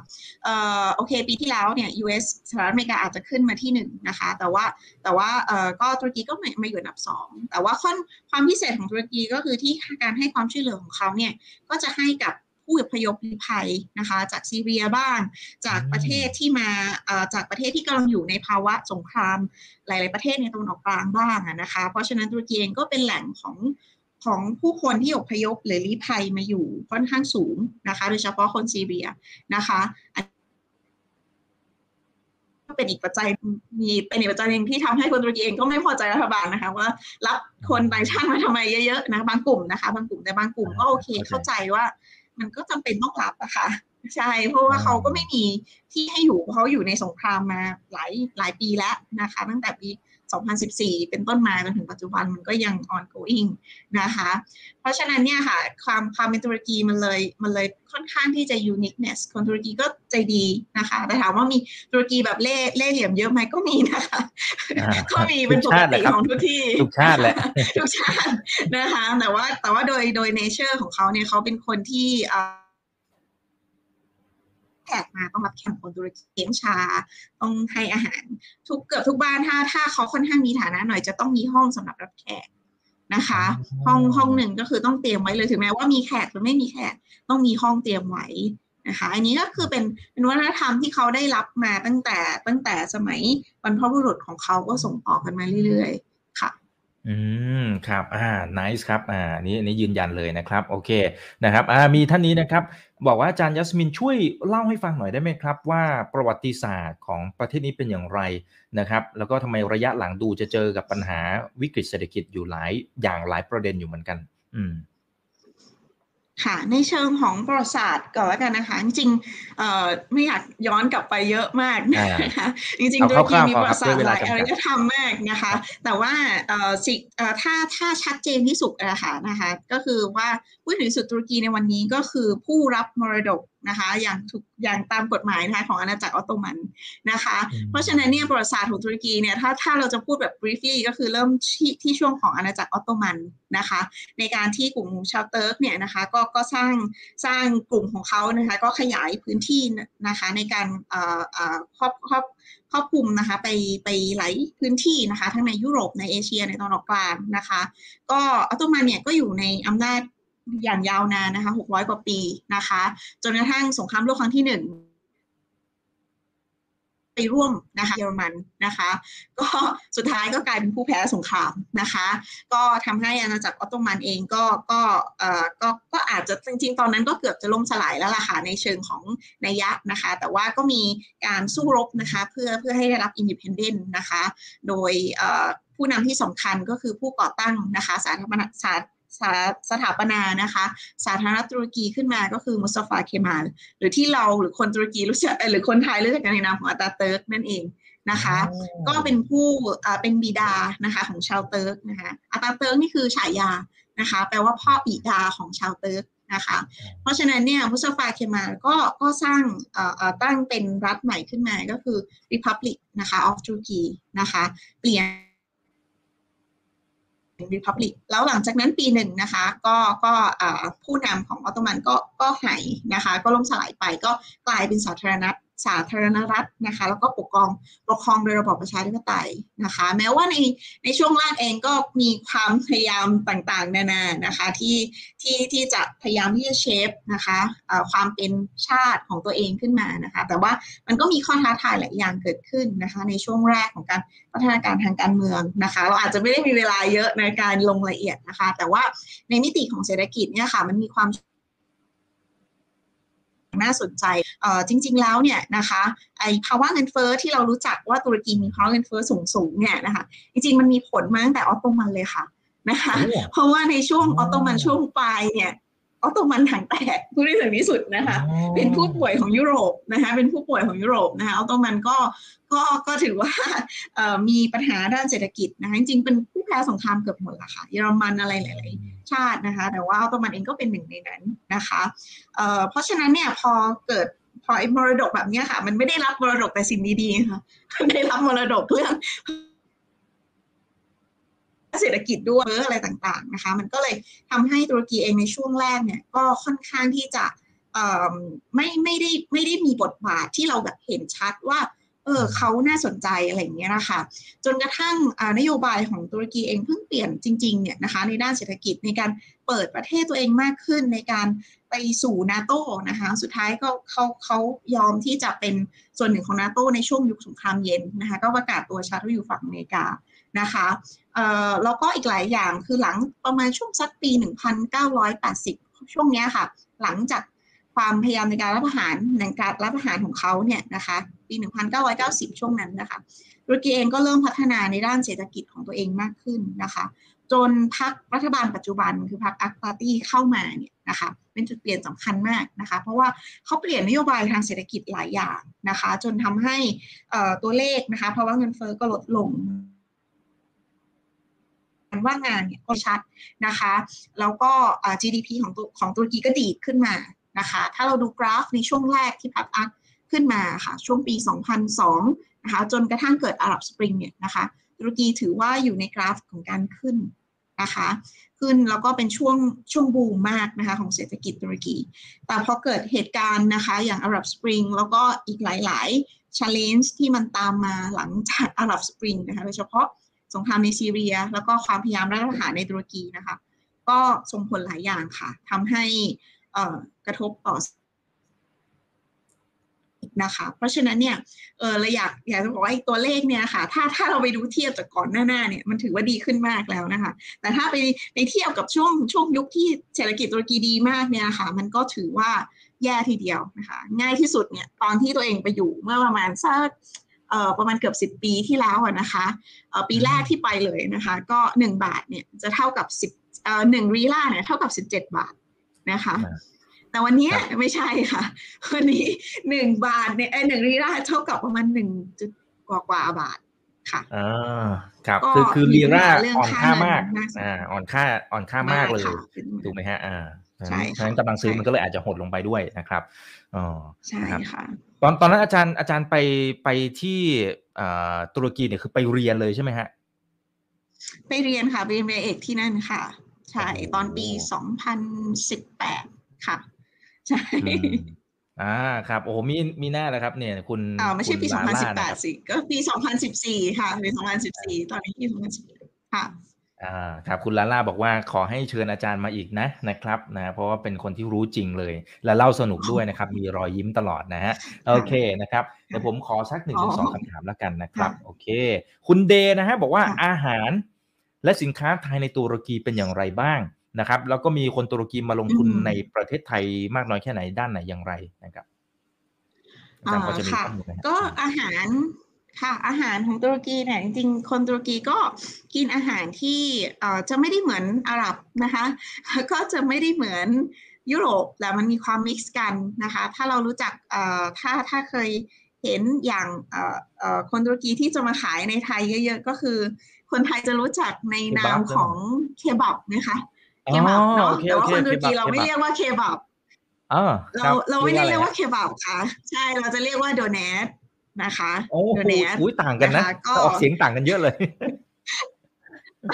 B: เอ่อโอเค ปีที่แล้วเนี่ย US สหรัฐอเมริกาอาจจะขึ้นมาที่หนึ่งนะคะ แต่ว่าแต่ว่าเอ่อก็ตุรกีก็มาอยู่อันดับสองแต่ว่าความความพิเศษของตุรกีก็คือที่การให้ความช่วยเหลือของเขาเนี่ยก็จะให้กับ ผู้อพยพลี้ภัยนะคะ จากซีเรียบ้าง จากประเทศที่มาจากประเทศที่กำลังอยู่ในภาวะสงคราม หลาย ๆประเทศในตะวันออกกลางบ้างนะคะ เพราะฉะนั้นตุรกีเองก็เป็นแหล่งของของผู้คนที่อพยพหรือลี้ภัยมาอยู่ค่อนข้างสูงนะคะ โดยเฉพาะคนซีเรียนะคะก็เป็นอีกปัจจัยมีเป็นอีกปัจจัยหนึ่งที่ทำให้คนตุรกีเองก็ไม่พอใจรัฐบาลนะคะว่ารับคนต่างชาติมาทำไมเยอะๆนะบางกลุ่มนะคะ บางกลุ่มแต่บางกลุ่มก็โอเคเข้าใจว่า มันก็จำเป็นต้องรับอะค่ะใช่เพราะว่าเขาก็ไม่มีที่ให้อยู่เขาอยู่ในสงครามมาหลายหลายปีแล้วนะคะ ตั้งแต่ปี 2014 เป็นต้นมาจนถึงปัจจุบันมันก็ยัง ongoing นะคะ เพราะฉะนั้นเนี่ยค่ะความความเป็นตุรกีมันเลยมันเลยค่อนข้างที่จะ uniqueness คนตุรกีก็ใจดีนะคะ แต่ถามว่ามีตุรกีแบบเล่เล่เหลี่ยมเยอะไหมก็มีนะคะก็มีเป็นปกติของทุกที่
A: ทุกชาติแหละ
B: ทุกชาตินะคะ แต่ว่าแต่ว่าโดยโดย nature ของเขาเนี่ยเขาเป็นคนที่ แขกมาต้องรับแขกคนตุรกีเลี้ยงชา ต้องให้อาหาร ทุกเกือบทุกบ้านถ้าถ้าเขาค่อนข้างมีฐานะหน่อยจะต้องมีห้องสำหรับรับแขกนะคะ ห้องห้องหนึ่งก็คือต้องเตรียมไว้เลยถึงแม้ว่ามีแขกหรือไม่มีแขกต้องมีห้องเตรียมไว้นะคะอันนี้ก็คือเป็นเป็นวัฒนธรรมที่เขาได้รับมาตั้งแต่ตั้งแต่สมัยบรรพบุรุษของเขาก็ส่งต่อกันมาเรื่อยๆค่ะ
A: อืมครับอ่า nice ครับอ่านี้นี้ยืนยันเลยนะครับ โอเคนะครับอ่ามีท่านนี้นะครับ บอกว่าอาจารย์ยัสมินช่วยเล่าให้ฟังหน่อยได้ไหมครับ ว่าประวัติศาสตร์ของประเทศนี้เป็นอย่างไรนะครับ แล้วก็ทำไมระยะหลังดูจะเจอกับปัญหาวิกฤตเศรษฐกิจอยู่หลายอย่างหลายประเด็นอยู่เหมือนกัน อืม
B: ค่ะในเชิงของประวัติศาสตร์ก่อนแล้วกันนะคะ จริงๆไม่อยากย้อนกลับไปเยอะมากนะคะจริงๆตุรกีมีประวัติศาสตร์หลายอารยธรรมมากนะคะ แต่ว่าสิ่งถ้าถ้าชัดเจนที่สุดนะคะนะคะ ก็คือว่าผู้ถือสุดตุรกีในวันนี้ก็คือผู้รับมรดก นะคะอย่างถูกอย่างตามกฎหมายนะคะของอาณาจักรออตโตมันนะคะ เพราะฉะนั้นเนี่ยประวัติศาสตร์ของตุรกีเนี่ยถ้าถ้าเราจะพูดแบบ briefly ก็คือเริ่มที่ที่ช่วงของอาณาจักรออตโตมันนะคะ ในการที่กลุ่มชาวเติร์กเนี่ยนะคะก็ก็สร้างสร้างกลุ่มของเขานะคะก็ขยายพื้นที่นะคะในการครอบครอบครอบคลุมนะคะไปไปหลายพื้นที่นะคะทั้งในยุโรปในเอเชียในตะวันออกกลางนะคะ ก็ออตโตมันเนี่ยก็อยู่ในอำนาจ อย่างยาวนานนะคะ600กว่าปีนะคะ จนกระทั่งสงครามโลกครั้งที่หนึ่งไปร่วมนะคะเยอรมันนะคะ ก็สุดท้ายก็กลายเป็นผู้แพ้สงครามนะคะ ก็ทำให้อาณาจักรออตโตมันเองก็ก็เอ่อก็ก็อาจจะจริงๆ ตอนนั้นก็เกือบจะล่มสลายแล้วล่ะค่ะในเชิงของนัยยะนะคะ แต่ว่าก็มีการสู้รบนะคะเพื่อเพื่อให้ได้รับ independent นะคะ โดยผู้นำที่สำคัญก็คือผู้ก่อตั้งนะคะสาธารณสา สถาปนานะคะ สาธารณรัฐตุรกีขึ้นมาก็คือมุสตาฟาเคมาลหรือที่เราหรือคนตุรกีรู้จักหรือคนไทยรู้จักกันในนามของอาตาเติร์กนั่นเองนะคะ ก็เป็นผู้เป็นบิดานะคะของชาวเติร์กนะคะอาตาเติร์กนี่คือฉายานะคะ แปลว่าพ่อบิดาของชาวเติร์กนะคะ เพราะฉะนั้นเนี่ยมุสตาฟาเคมาลก็ก็สร้างตั้งเป็นรัฐใหม่ขึ้นมาก็คือ Republic นะคะ of Turkey นะคะ เปลี่ยน Republic แล้วหลังจากนั้นปีหนึ่งนะคะ ก็ก็ผู้นำของออตโตมันก็ก็หายนะคะ ก็ล่มสลายไปก็กลายเป็นสาธารณ สาธารณรัฐนะคะแล้วก็ปกครองปกครองโดยระบอบประชาธิปไตยนะคะ แม้ว่าในในช่วงแรกเองก็มีความพยายามต่างๆ นานานะคะที่ที่ที่จะพยายามที่จะเชฟนะคะความเป็นชาติของตัวเองขึ้นมานะคะ แต่ว่ามันก็มีข้อท้าทายหลายอย่างเกิดขึ้นนะคะ ในช่วงแรกของการพัฒนาการทางการเมืองนะคะ เราอาจจะไม่ได้มีเวลาเยอะในการลงรายละเอียดนะคะ แต่ว่าในมิติของเศรษฐกิจเนี่ยค่ะมันมีความ น่าสนใจเอ่อจริง ๆ แล้วเนี่ยนะคะไอภาวะเงินเฟ้อที่เรารู้จักว่าตุรกีมีภาวะเงินเฟ้อสูงๆเนี่ยนะคะจริงๆมันมีผลมาตั้งแต่ออตโตมันเลยค่ะนะคะเพราะว่าในช่วงออตโตมันช่วงปลายเนี่ยออตโตมันถังแตกผู้ที่ถึงที่สุดนะคะเป็นผู้ป่วยของยุโรปนะคะเป็นผู้ป่วยของยุโรปนะคะออตโตมันก็ก็ก็ถือว่ามีปัญหาด้านเศรษฐกิจนะคะจริงๆเป็นผู้แพ้สงครามเกือบหมดละค่ะเยอรมันอะไรหลายๆ ชาตินะคะ แต่ว่าออตโตมันเองก็เป็นหนึ่งในนั้นนะคะเพราะฉะนั้นเนี่ยพอเกิดพอไอ้มรดกแบบนี้ค่ะ มันไม่ได้รับมรดกแต่สิ่งดีๆค่ะได้รับมรดกเรื่องเศรษฐกิจด้วยอะไรต่างๆนะคะ มันก็เลยทำให้ตุรกีเองในช่วงแรกเนี่ย ก็ค่อนข้างที่จะไม่ไม่ได้ไม่ได้มีบทบาทที่เราแบบเห็นชัดว่า เออเขาน่าสนใจอะไรอย่างเงี้ยนะคะ จนกระทั่งนโยบายของตุรกีเองเพิ่งเปลี่ยนจริงๆเนี่ยนะคะในด้านเศรษฐกิจในการเปิดประเทศตัวเองมากขึ้นในการไปสู่นาโตนะคะสุดท้ายก็เขาเขายอมที่จะเป็นส่วนหนึ่งของนาโตในช่วงยุคสงครามเย็นนะคะก็ประกาศตัวชาติอยู่ฝั่งอเมริกานะคะแล้วก็อีกหลายอย่างคือหลังประมาณช่วงสักปี 1980 ช่วงนี้ค่ะ หลังจาก ความพยายามในการรัฐประหารในการรัฐประหารของเขาเนี่ยนะคะปี 1990 ช่วงนั้นนะคะตุรกีเองก็เริ่มพัฒนาในด้านเศรษฐกิจของตัวเองมากขึ้นนะคะ จนพรรครัฐบาลปัจจุบันคือพรรคอักปาร์ตี้เข้ามาเนี่ยนะคะเป็นจุดเปลี่ยนสำคัญมากนะคะ เพราะว่าเขาเปลี่ยนนโยบายทางเศรษฐกิจหลายอย่างนะคะ จนทำให้ตัวเลขนะคะเพราะว่าเงินเฟ้อก็ลดลงว่างงานเนี่ยก็ชัดนะคะ แล้วก็ GDP ของของตุรกีก็ดีขึ้นมา นะคะ ถ้าเราดูกราฟในช่วงแรกที่พักอักขึ้นมาค่ะ ช่วงปี 2002 นะคะ จนกระทั่งเกิดอาหรับสปริงเนี่ยนะคะ ตุรกีถือว่าอยู่ในกราฟของการขึ้นนะคะ ขึ้นแล้วก็เป็นช่วงช่วงบูมมากนะคะของเศรษฐกิจตุรกี แต่พอเกิดเหตุการณ์นะคะ อย่างอาหรับสปริงแล้วก็อีกหลาย ๆ challenge ที่มันตามมาหลังจากอาหรับสปริงนะคะ โดยเฉพาะสงครามในซีเรีย แล้วก็ความพยายามรัฐประหารในตุรกีนะคะ ก็ส่งผลหลายอย่างค่ะทำให้ กระทบต่อนะคะ เพราะฉะนั้นเนี่ยเออเราอยากอยากจะบอกว่าตัวเลขเนี่ยค่ะ ถ้าถ้าเราไปดูเทียบจากก่อนหน้าๆเนี่ยมันถือว่าดีขึ้นมากแล้วนะคะ แต่ถ้าไปไปเทียบกับช่วงช่วงยุคที่เศรษฐกิจตุรกีดีมากเนี่ยค่ะ มันก็ถือว่าแย่ทีเดียวนะคะ ง่ายที่สุดเนี่ยตอนที่ตัวเองไปอยู่เมื่อประมาณสักเอ่อประมาณเกือบสิบปีที่แล้วนะคะเอ่อปีแรกที่ไปเลยนะคะ ก็หนึ่งบาทเนี่ยจะเท่ากับสิบเอ่อหนึ่งรีล่าเนี่ยเท่ากับสิบเจ็ดบาท นะคะ แต่วันนี้ไม่ใช่ค่ะ วันนี้หนึ่งบาทเนี่ยหนึ่งรีราเท่ากับประมาณหนึ่งจุดกว่ากว่าบาทค่ะ
A: อ่าครับ คือคือรีราอ่อนค่ามากอ่าอ่อนค่าอ่อนค่ามากเลยถูกไหมฮะอ่าใช่ฉะนั้นกำลังซื้อมันก็เลยอาจจะหดลงไปด้วยนะครับอ๋อ
B: ใช่ค่ะ
A: ตอนตอนนั้นอาจารย์อาจารย์ไปไปที่ตุรกีเนี่ยคือไปเรียนเลยใช่ไหมฮะ
B: ไปเรียนค่ะไปเรียนเอกที่นั่นค่ะ ใช่ ตอนปีสองพันสิบแปดค่ะ ใช่
A: อ่าครับโอ้มีมีแน่แล้วครับเนี่ย คุณ
B: อ่าไม่ใช่ปีสองพันสิบแปดสิก็ปีสองพันสิบสี่ค่ะปีสองพันสิบสี่ตอนนี้ปีสองพันสิบค่ะ
A: อ่าครับคุณลาล่าบอกว่าขอให้เชิญอาจารย์มาอีกนะนะครับนะเพราะว่าเป็นคนที่รู้จริงเลย และเล่าสนุกด้วยนะครับ มีรอยยิ้มตลอดนะฮะโอเคนะครับเดี๋ยวผมขอสักหนึ่งถึงสองคำถามแล้วกันนะครับ โอเค คุณเดนะฮะบอกว่าอาหาร และสินค้าไทยในตุรกีเป็นอย่างไรบ้างนะครับ แล้วก็มีคนตุรกีมาลงทุนในประเทศไทยมากน้อยแค่ไหนด้านไหนอย่างไรนะครับ
B: อ่าค่ะก็อาหารค่ะอาหารของตุรกีเนี่ยจริงๆ คนตุรกีก็กินอาหารที่เอ่อจะไม่ได้เหมือนอาหรับนะคะก็จะไม่ได้เหมือนยุโรปแต่มันมีความมิกซ์กันนะคะ ถ้าเรารู้จักเอ่อถ้าถ้าเคย เห็นอย่างเอ่อเอ่อคนตุรกีที่จะมาขายในไทยเยอะๆ ก็คือ คนไทยจะรู้จักในนามของเคบับนะคะเคบับเนาะแต่ว่าคนตุรกีเราไม่เรียกว่าเคบับเราเราไม่ได้เรียกว่าเคบับค่ะ ใช่เราจะเรียกว่าโดเนทนะคะ
A: โดเนทอุ้ยต่างกันนะออกเสียงต่างกันเยอะเลย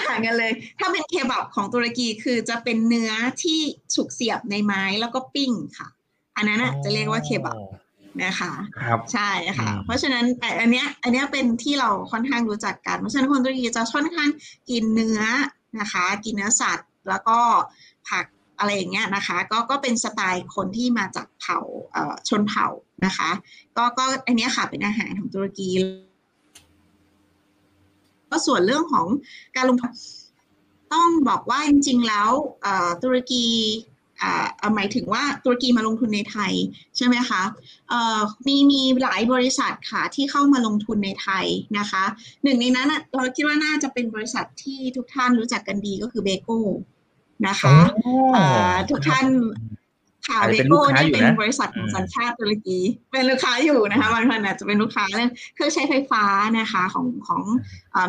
B: ต่างกันเลย ถ้าเป็นเคบับของตุรกีคือจะเป็นเนื้อที่ฉุกเสียบในไม้แล้วก็ปิ้งค่ะ อันนั้นจะเรียกว่าเคบับ นะคะ
A: ครับ
B: ใช่ค่ะ เพราะฉะนั้นแต่อันเนี้ยอันเนี้ยเป็นที่เราค่อนข้างรู้จักกัน เพราะฉะนั้นคนตุรกีจะค่อนข้างกินเนื้อนะคะ กินเนื้อสัตว์แล้วก็ผักอะไรอย่างเงี้ยนะคะ ก็ก็เป็นสไตล์คนที่มาจากเผ่าชนเผ่านะคะ ก็ก็อันนี้ค่ะเป็นอาหารของตุรกีก็ส่วนเรื่องของการลงทุนต้องบอกว่าจริงๆแล้วตุรกี หมายถึงว่าตุรกีมาลงทุนในไทยใช่ไหมคะมีมีหลายบริษัทค่ะที่เข้ามาลงทุนในไทยนะคะหนึ่งในนั้นเราคิดว่าน่าจะเป็นบริษัทที่ทุกท่านรู้จักกันดีก็คือเบโก้นะคะทุกท่าน ข่าวเบโก้นี่เป็นบริษัทของสัญชาติตุรกี เป็นลูกค้าอยู่นะคะบางท่านอาจจะเป็นลูกค้าเรื่องเครื่องใช้ไฟฟ้านะคะของของ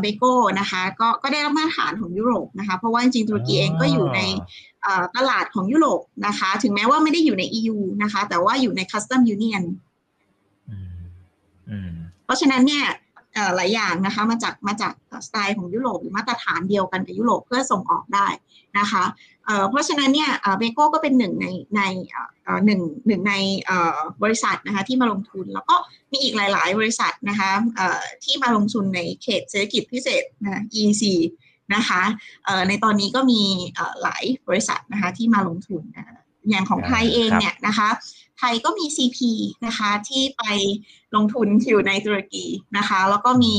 B: เบโก้นะคะ ก็ก็ได้รับมาตรฐานของยุโรปนะคะ เพราะว่าจริงๆตุรกีเองก็อยู่ในตลาดของยุโรปนะคะ ถึงแม้ว่าไม่ได้อยู่ใน EU นะคะ แต่ว่าอยู่ใน Custom Union เพราะฉะนั้นเนี่ยหลายอย่างนะคะมาจากมาจากสไตล์ของยุโรปหรือมาตรฐานเดียวกันกับยุโรปเพื่อส่งออกได้นะคะ เพราะฉะนั้นเนี่ยเบโก้ก็เป็นหนึ่งในในหนึ่งหนึ่งในบริษัทนะคะที่มาลงทุน แล้วก็มีอีกหลาย ๆ บริษัทนะคะที่มาลงทุนในเขตเศรษฐกิจพิเศษนะ EC นะคะในตอนนี้ก็มีหลายบริษัทนะคะที่มาลงทุนอย่างของไทยเองเนี่ยนะคะไทยก็มี CP นะคะที่ไปลงทุนอยู่ในตุรกีนะคะแล้วก็มี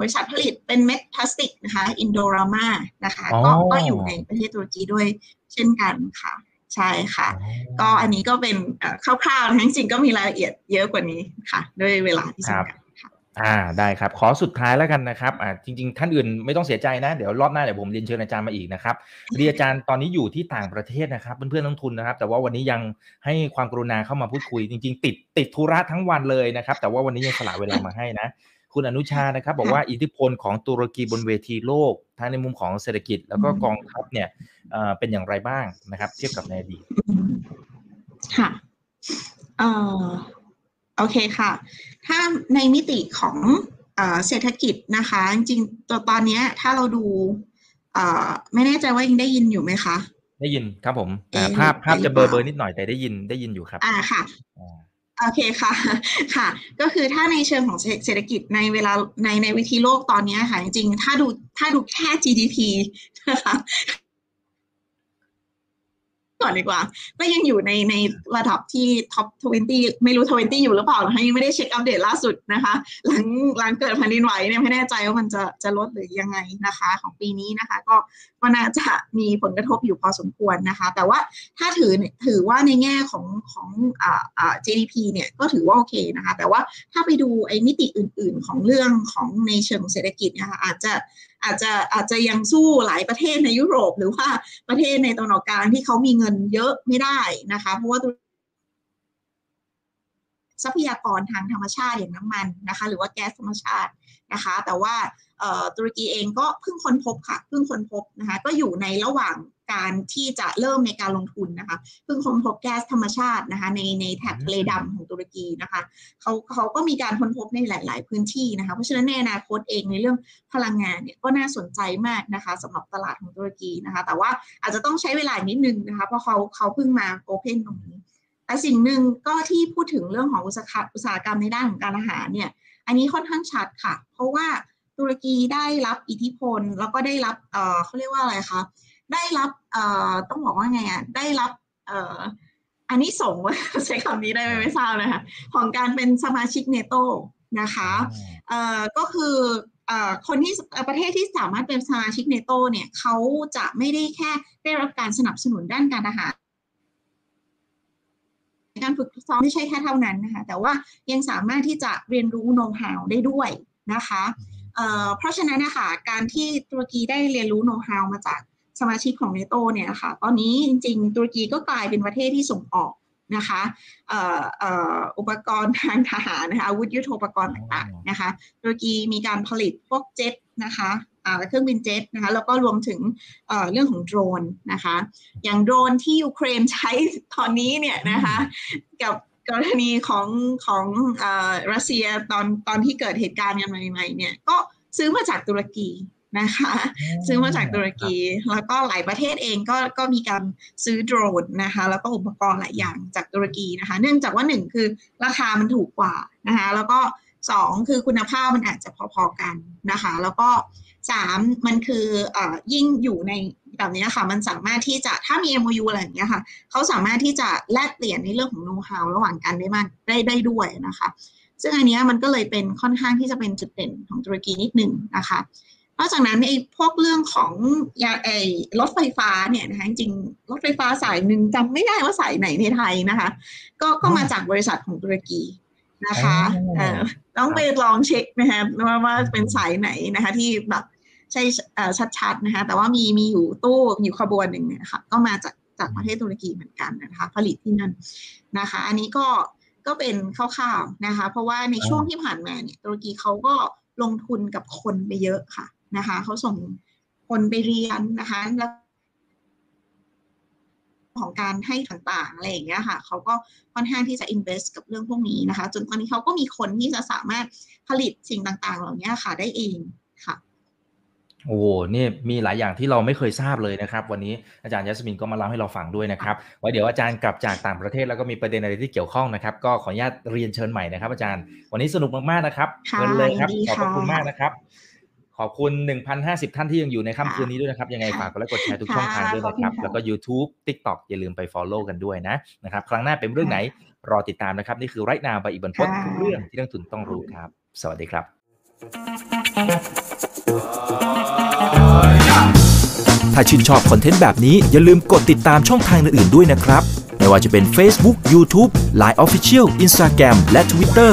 B: บริษัทผลิตเป็นเม็ดพลาสติกนะคะอินโดรามานะคะก็ก็อยู่ในประเทศตุรกีด้วยเช่นกันค่ะ ใช่ค่ะ ก็อันนี้ก็เป็นคร่าวๆนะจริงๆก็มีรายละเอียดเยอะกว่านี้ค่ะ ด้วยเวลาที่จำกัด
A: อ่าได้ครับ ขอสุดท้ายแล้วกันนะครับอ่าจริง ๆ ท่านอื่นไม่ต้องเสียใจนะ เดี๋ยวรอบหน้าเดี๋ยวผมเรียนเชิญอาจารย์มาอีกนะครับเรียนอาจารย์ตอนนี้อยู่ที่ต่างประเทศนะครับเพื่อนๆนักทุนนะครับ แต่ว่าวันนี้ยังให้ความกรุณาเข้ามาพูดคุย จริง ๆ ติดติดธุระทั้งวันเลยนะครับ แต่ว่าวันนี้ยังสละเวลามาให้นะ คุณอนุชานะครับ บอกว่าอิทธิพลของตุรกีบนเวทีโลก ทั้งในมุมของเศรษฐกิจแล้วก็กองทัพเนี่ยเป็นอย่างไรบ้างนะครับ เทียบกับในอดีต
B: ค่ะเอ่อ โอเคค่ะ ถ้าในมิติของเศรษฐกิจนะคะ จริงๆตัวตอนนี้ถ้าเราดูไม่แน่ใจว่ายังได้ยินอยู่ไหมคะ
A: ได้ยินครับผมภาพภาพจะเบอร์เบอร์นิดหน่อยแต่ได้ยินได้ยินอยู่ครับ
B: อ่าค่ะโอเคค่ะค่ะ ก็คือถ้าในเชิงของเศรษฐกิจในเวลาในในวิธีโลกตอนนี้ค่ะจริงๆถ้าดูถ้าดูแค่ GDP นะคะ ก่อนดีกว่า ก็ยังอยู่ในในระดับที่ท็อป 20 ไม่รู้ 20 อยู่หรือเปล่านะคะยังไม่ได้เช็คอัปเดตล่าสุดนะคะ หลังหลังเกิดแผ่นดินไหวเนี่ยไม่แน่ใจว่ามันจะจะลดหรือยังไงนะคะ ของปีนี้นะคะ ก็ก็น่าจะมีผลกระทบอยู่พอสมควรนะคะ แต่ว่าถ้าถือถือว่าในแง่ของของอ่าอ่า GDP เนี่ยก็ถือว่าโอเคนะคะ แต่ว่าถ้าไปดูไอ้มิติอื่น ๆ ของเรื่องของในเชิงเศรษฐกิจนะคะอาจจะอาจจะอาจจะยังสู้หลายประเทศในยุโรป หรือว่าประเทศในตะวันออกกลางที่เขามีเงินเยอะไม่ได้นะคะ เพราะว่าทรัพยากรทางธรรมชาติอย่างน้ำมันนะคะ หรือว่าแก๊สธรรมชาติ นะคะ แต่ว่าตุรกีเองก็เพิ่งค้นพบค่ะเพิ่งค้นพบนะคะก็อยู่ในระหว่างการที่จะเริ่มในการลงทุนนะคะเพิ่งค้นพบแก๊สธรรมชาตินะคะในในแถบทะเลดำของตุรกีนะคะเขาเขาก็มีการค้นพบในหลาย ๆ พื้นที่นะคะเพราะฉะนั้นในอนาคตเองในเรื่องพลังงานเนี่ยก็น่าสนใจมากนะคะสำหรับตลาดของตุรกีนะคะแต่ว่าอาจจะต้องใช้เวลานิดนึงนะคะเพราะเขาเขาเพิ่งมาโอเพนตรงนี้แต่สิ่งหนึ่งก็ที่พูดถึงเรื่องของอุตสาหกรรมในด้านของการอาหารเนี่ย อันนี้ค่อนข้างชัดค่ะ เพราะว่าตุรกีได้รับอิทธิพล แล้วก็ได้รับเออเขาเรียกว่าอะไรคะได้รับเออต้องบอกว่าไงอะได้รับเอออันนี้ส่งใช้คำนี้ได้ไหมไม่ทราบนะคะของการเป็นสมาชิกนาโตนะคะเอ่อก็คือเอ่อคนที่ประเทศที่สามารถเป็นสมาชิกนาโตเนี่ยเขาจะไม่ได้แค่ได้รับการสนับสนุนด้านการทหาร การฝึกซ้อมไม่ใช่แค่เท่านั้นนะคะแต่ว่ายังสามารถที่จะเรียนรู้โน้ตฮาวได้ด้วยนะคะเพราะฉะนั้นนะคะการที่ตุรกีได้เรียนรู้โน้ตฮาวมาจากสมาชิกของนาโตเนี่ยค่ะตอนนี้จริง ๆ ตุรกีก็กลายเป็นประเทศที่ส่งออกนะคะอุปกรณ์ทางทหารนะคะอาวุธยุโทโธปกรณ์ต่างๆนะคะตุรกีมีการผลิตพวกเจ็ตนะคะ เครื่องบินเจ็ตนะคะแล้วก็รวมถึงเรื่องของโดรนนะคะอย่างโดรนที่ยูเครนใช้ตอนนี้เนี่ยนะคะกับกรณีของของรัสเซียตอนตอนที่เกิดเหตุการณ์กันใหม่ๆเนี่ยก็ซื้อมาจากตุรกีนะคะซื้อมาจากตุรกีแล้วก็หลายประเทศเองก็ก็มีการซื้อโดรนนะคะแล้วก็อุปกรณ์หลายอย่างจากตุรกีนะคะ เนื่องจากว่าหนึ่งคือราคามันถูกกว่านะคะแล้วก็ สองคือคุณภาพมันอาจจะพอๆกันนะคะ แล้วก็สามมันคืออยิ่งอยู่ในแบบนี้ค่ะ มันสามารถที่จะถ้ามี MOU อะไรอย่างเงี้ยค่ะเขาสามารถที่จะแลกเปลี่ยนในเรื่องของโน้ตฮาวระหว่างกันได้มากได้ได้ด้วยนะคะ ซึ่งอันนี้มันก็เลยเป็นค่อนข้างที่จะเป็นจุดเด่นของตุรกีนิดหนึ่งนะคะนอกจากนั้นไอ้พวกเรื่องของยาไอ้รถไฟฟ้าเนี่ยนะคะจริงรถไฟฟ้าสายหนึ่งจำไม่ได้ว่าสายไหนในไทยนะคะ ก็ก็มาจากบริษัทของตุรกี นะคะต้องไปลองเช็คนะคะว่าว่าเป็นสายไหนนะคะ ที่แบบใช่ชัดๆนะคะแต่ว่ามีมีอยู่ตู้อยู่ขบวนหนึ่งเนี่ยค่ะก็มาจากจากประเทศตุรกีเหมือนกันนะคะ ผลิตที่นั่นนะคะ อันนี้ก็ก็เป็นคร่าวๆนะคะ เพราะว่าในช่วงที่ผ่านมาเนี่ยตุรกีเขาก็ลงทุนกับคนไปเยอะค่ะนะคะเขาส่งคนไปเรียนนะคะแล้ว ของการให้ต่างๆอะไรอย่างเงี้ยค่ะเขาก็ค่อนข้างที่จะ invest กับเรื่องพวกนี้นะคะ จนตอนนี้เขาก็มีคนที่จะสามารถผลิตสิ่งต่างๆ เหล่านี้ค่ะได้เองค่ะ
A: โอ้นี่มีหลายอย่างที่เราไม่เคยทราบเลยนะครับ วันนี้อาจารย์ยัสมินก็มาเล่าให้เราฟังด้วยนะครับไว้เดี๋ยวอาจารย์กลับจากต่างประเทศแล้วก็มีประเด็นอะไรที่เกี่ยวข้องนะครับ ก็ขออนุญาตเรียนเชิญใหม่นะครับ อาจารย์ วันนี้สนุกมากๆนะครับ
B: เงิ
A: นเลยครับ
B: ข
A: อบคุณมากนะครับ ขอบคุณ 1,050 ท่านที่ยังอยู่ในค่ำคืนนี้ด้วยนะครับ ยังไงฝากกดไลค์กดแชร์ทุกช่องทางด้วยนะครับ แล้วก็ YouTube TikTok อย่าลืมไป Follow กันด้วยนะนะครับ ครั้งหน้าเป็นเรื่องไหนรอติดตามนะครับ นี่คือไรนาบอีบันพศทุกเรื่องที่นักทุนต้องรู้ครับ สวัสดีครับ
C: ถ้าชื่นชอบคอนเทนต์แบบนี้อย่าลืมกดติดตามช่องทางอื่นๆด้วยนะครับ ไม่ว่าจะเป็น Facebook, YouTube, Line Official, Instagram และ Twitter